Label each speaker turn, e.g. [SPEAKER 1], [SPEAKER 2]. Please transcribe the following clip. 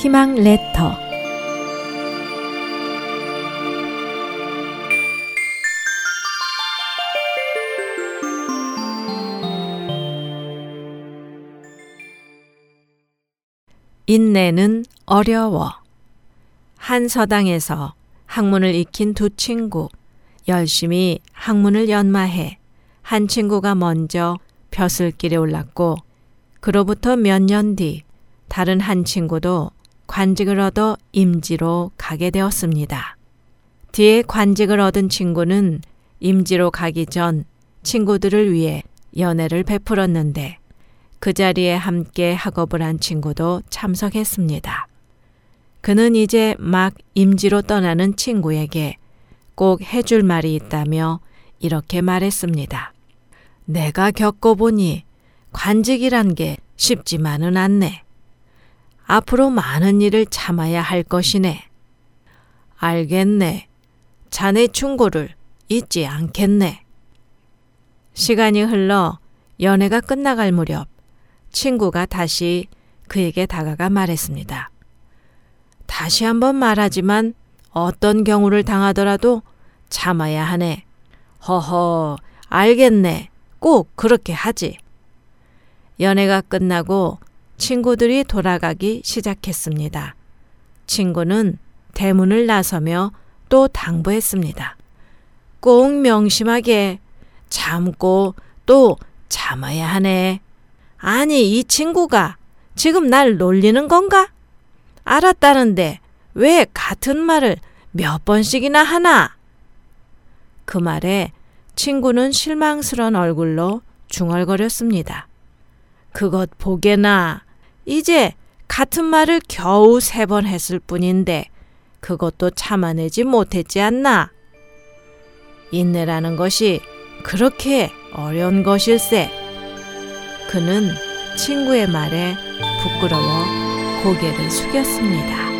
[SPEAKER 1] 희망 레터 인내는 어려워. 한 서당에서 학문을 익힌 두 친구, 열심히 학문을 연마해 한 친구가 먼저 벼슬길에 올랐고, 그로부터 몇 년 뒤 다른 한 친구도 관직을 얻어 임지로 가게 되었습니다. 뒤에 관직을 얻은 친구는 임지로 가기 전 친구들을 위해 연애를 베풀었는데 그 자리에 함께 학업을 한 친구도 참석했습니다. 그는 이제 막 임지로 떠나는 친구에게 꼭 해줄 말이 있다며 이렇게 말했습니다. 내가 겪어보니 관직이란 게 쉽지만은 않네. 앞으로 많은 일을 참아야 할 것이네. 알겠네. 자네 충고를 잊지 않겠네. 시간이 흘러 연애가 끝나갈 무렵 친구가 다시 그에게 다가가 말했습니다. 다시 한번 말하지만 어떤 경우를 당하더라도 참아야 하네. 허허, 알겠네. 꼭 그렇게 하지. 연애가 끝나고 친구들이 돌아가기 시작했습니다. 친구는 대문을 나서며 또 당부했습니다. 꼭 명심하게 참고 또 참아야 하네. 아니, 이 친구가 지금 날 놀리는 건가? 알았다는데 왜 같은 말을 몇 번씩이나 하나? 그 말에 친구는 실망스런 얼굴로 중얼거렸습니다. 그것 보게나 이제 같은 말을 겨우 세 번 했을 뿐인데 그것도 참아내지 못했지 않나? 인내라는 것이 그렇게 어려운 것일세. 그는 친구의 말에 부끄러워 고개를 숙였습니다.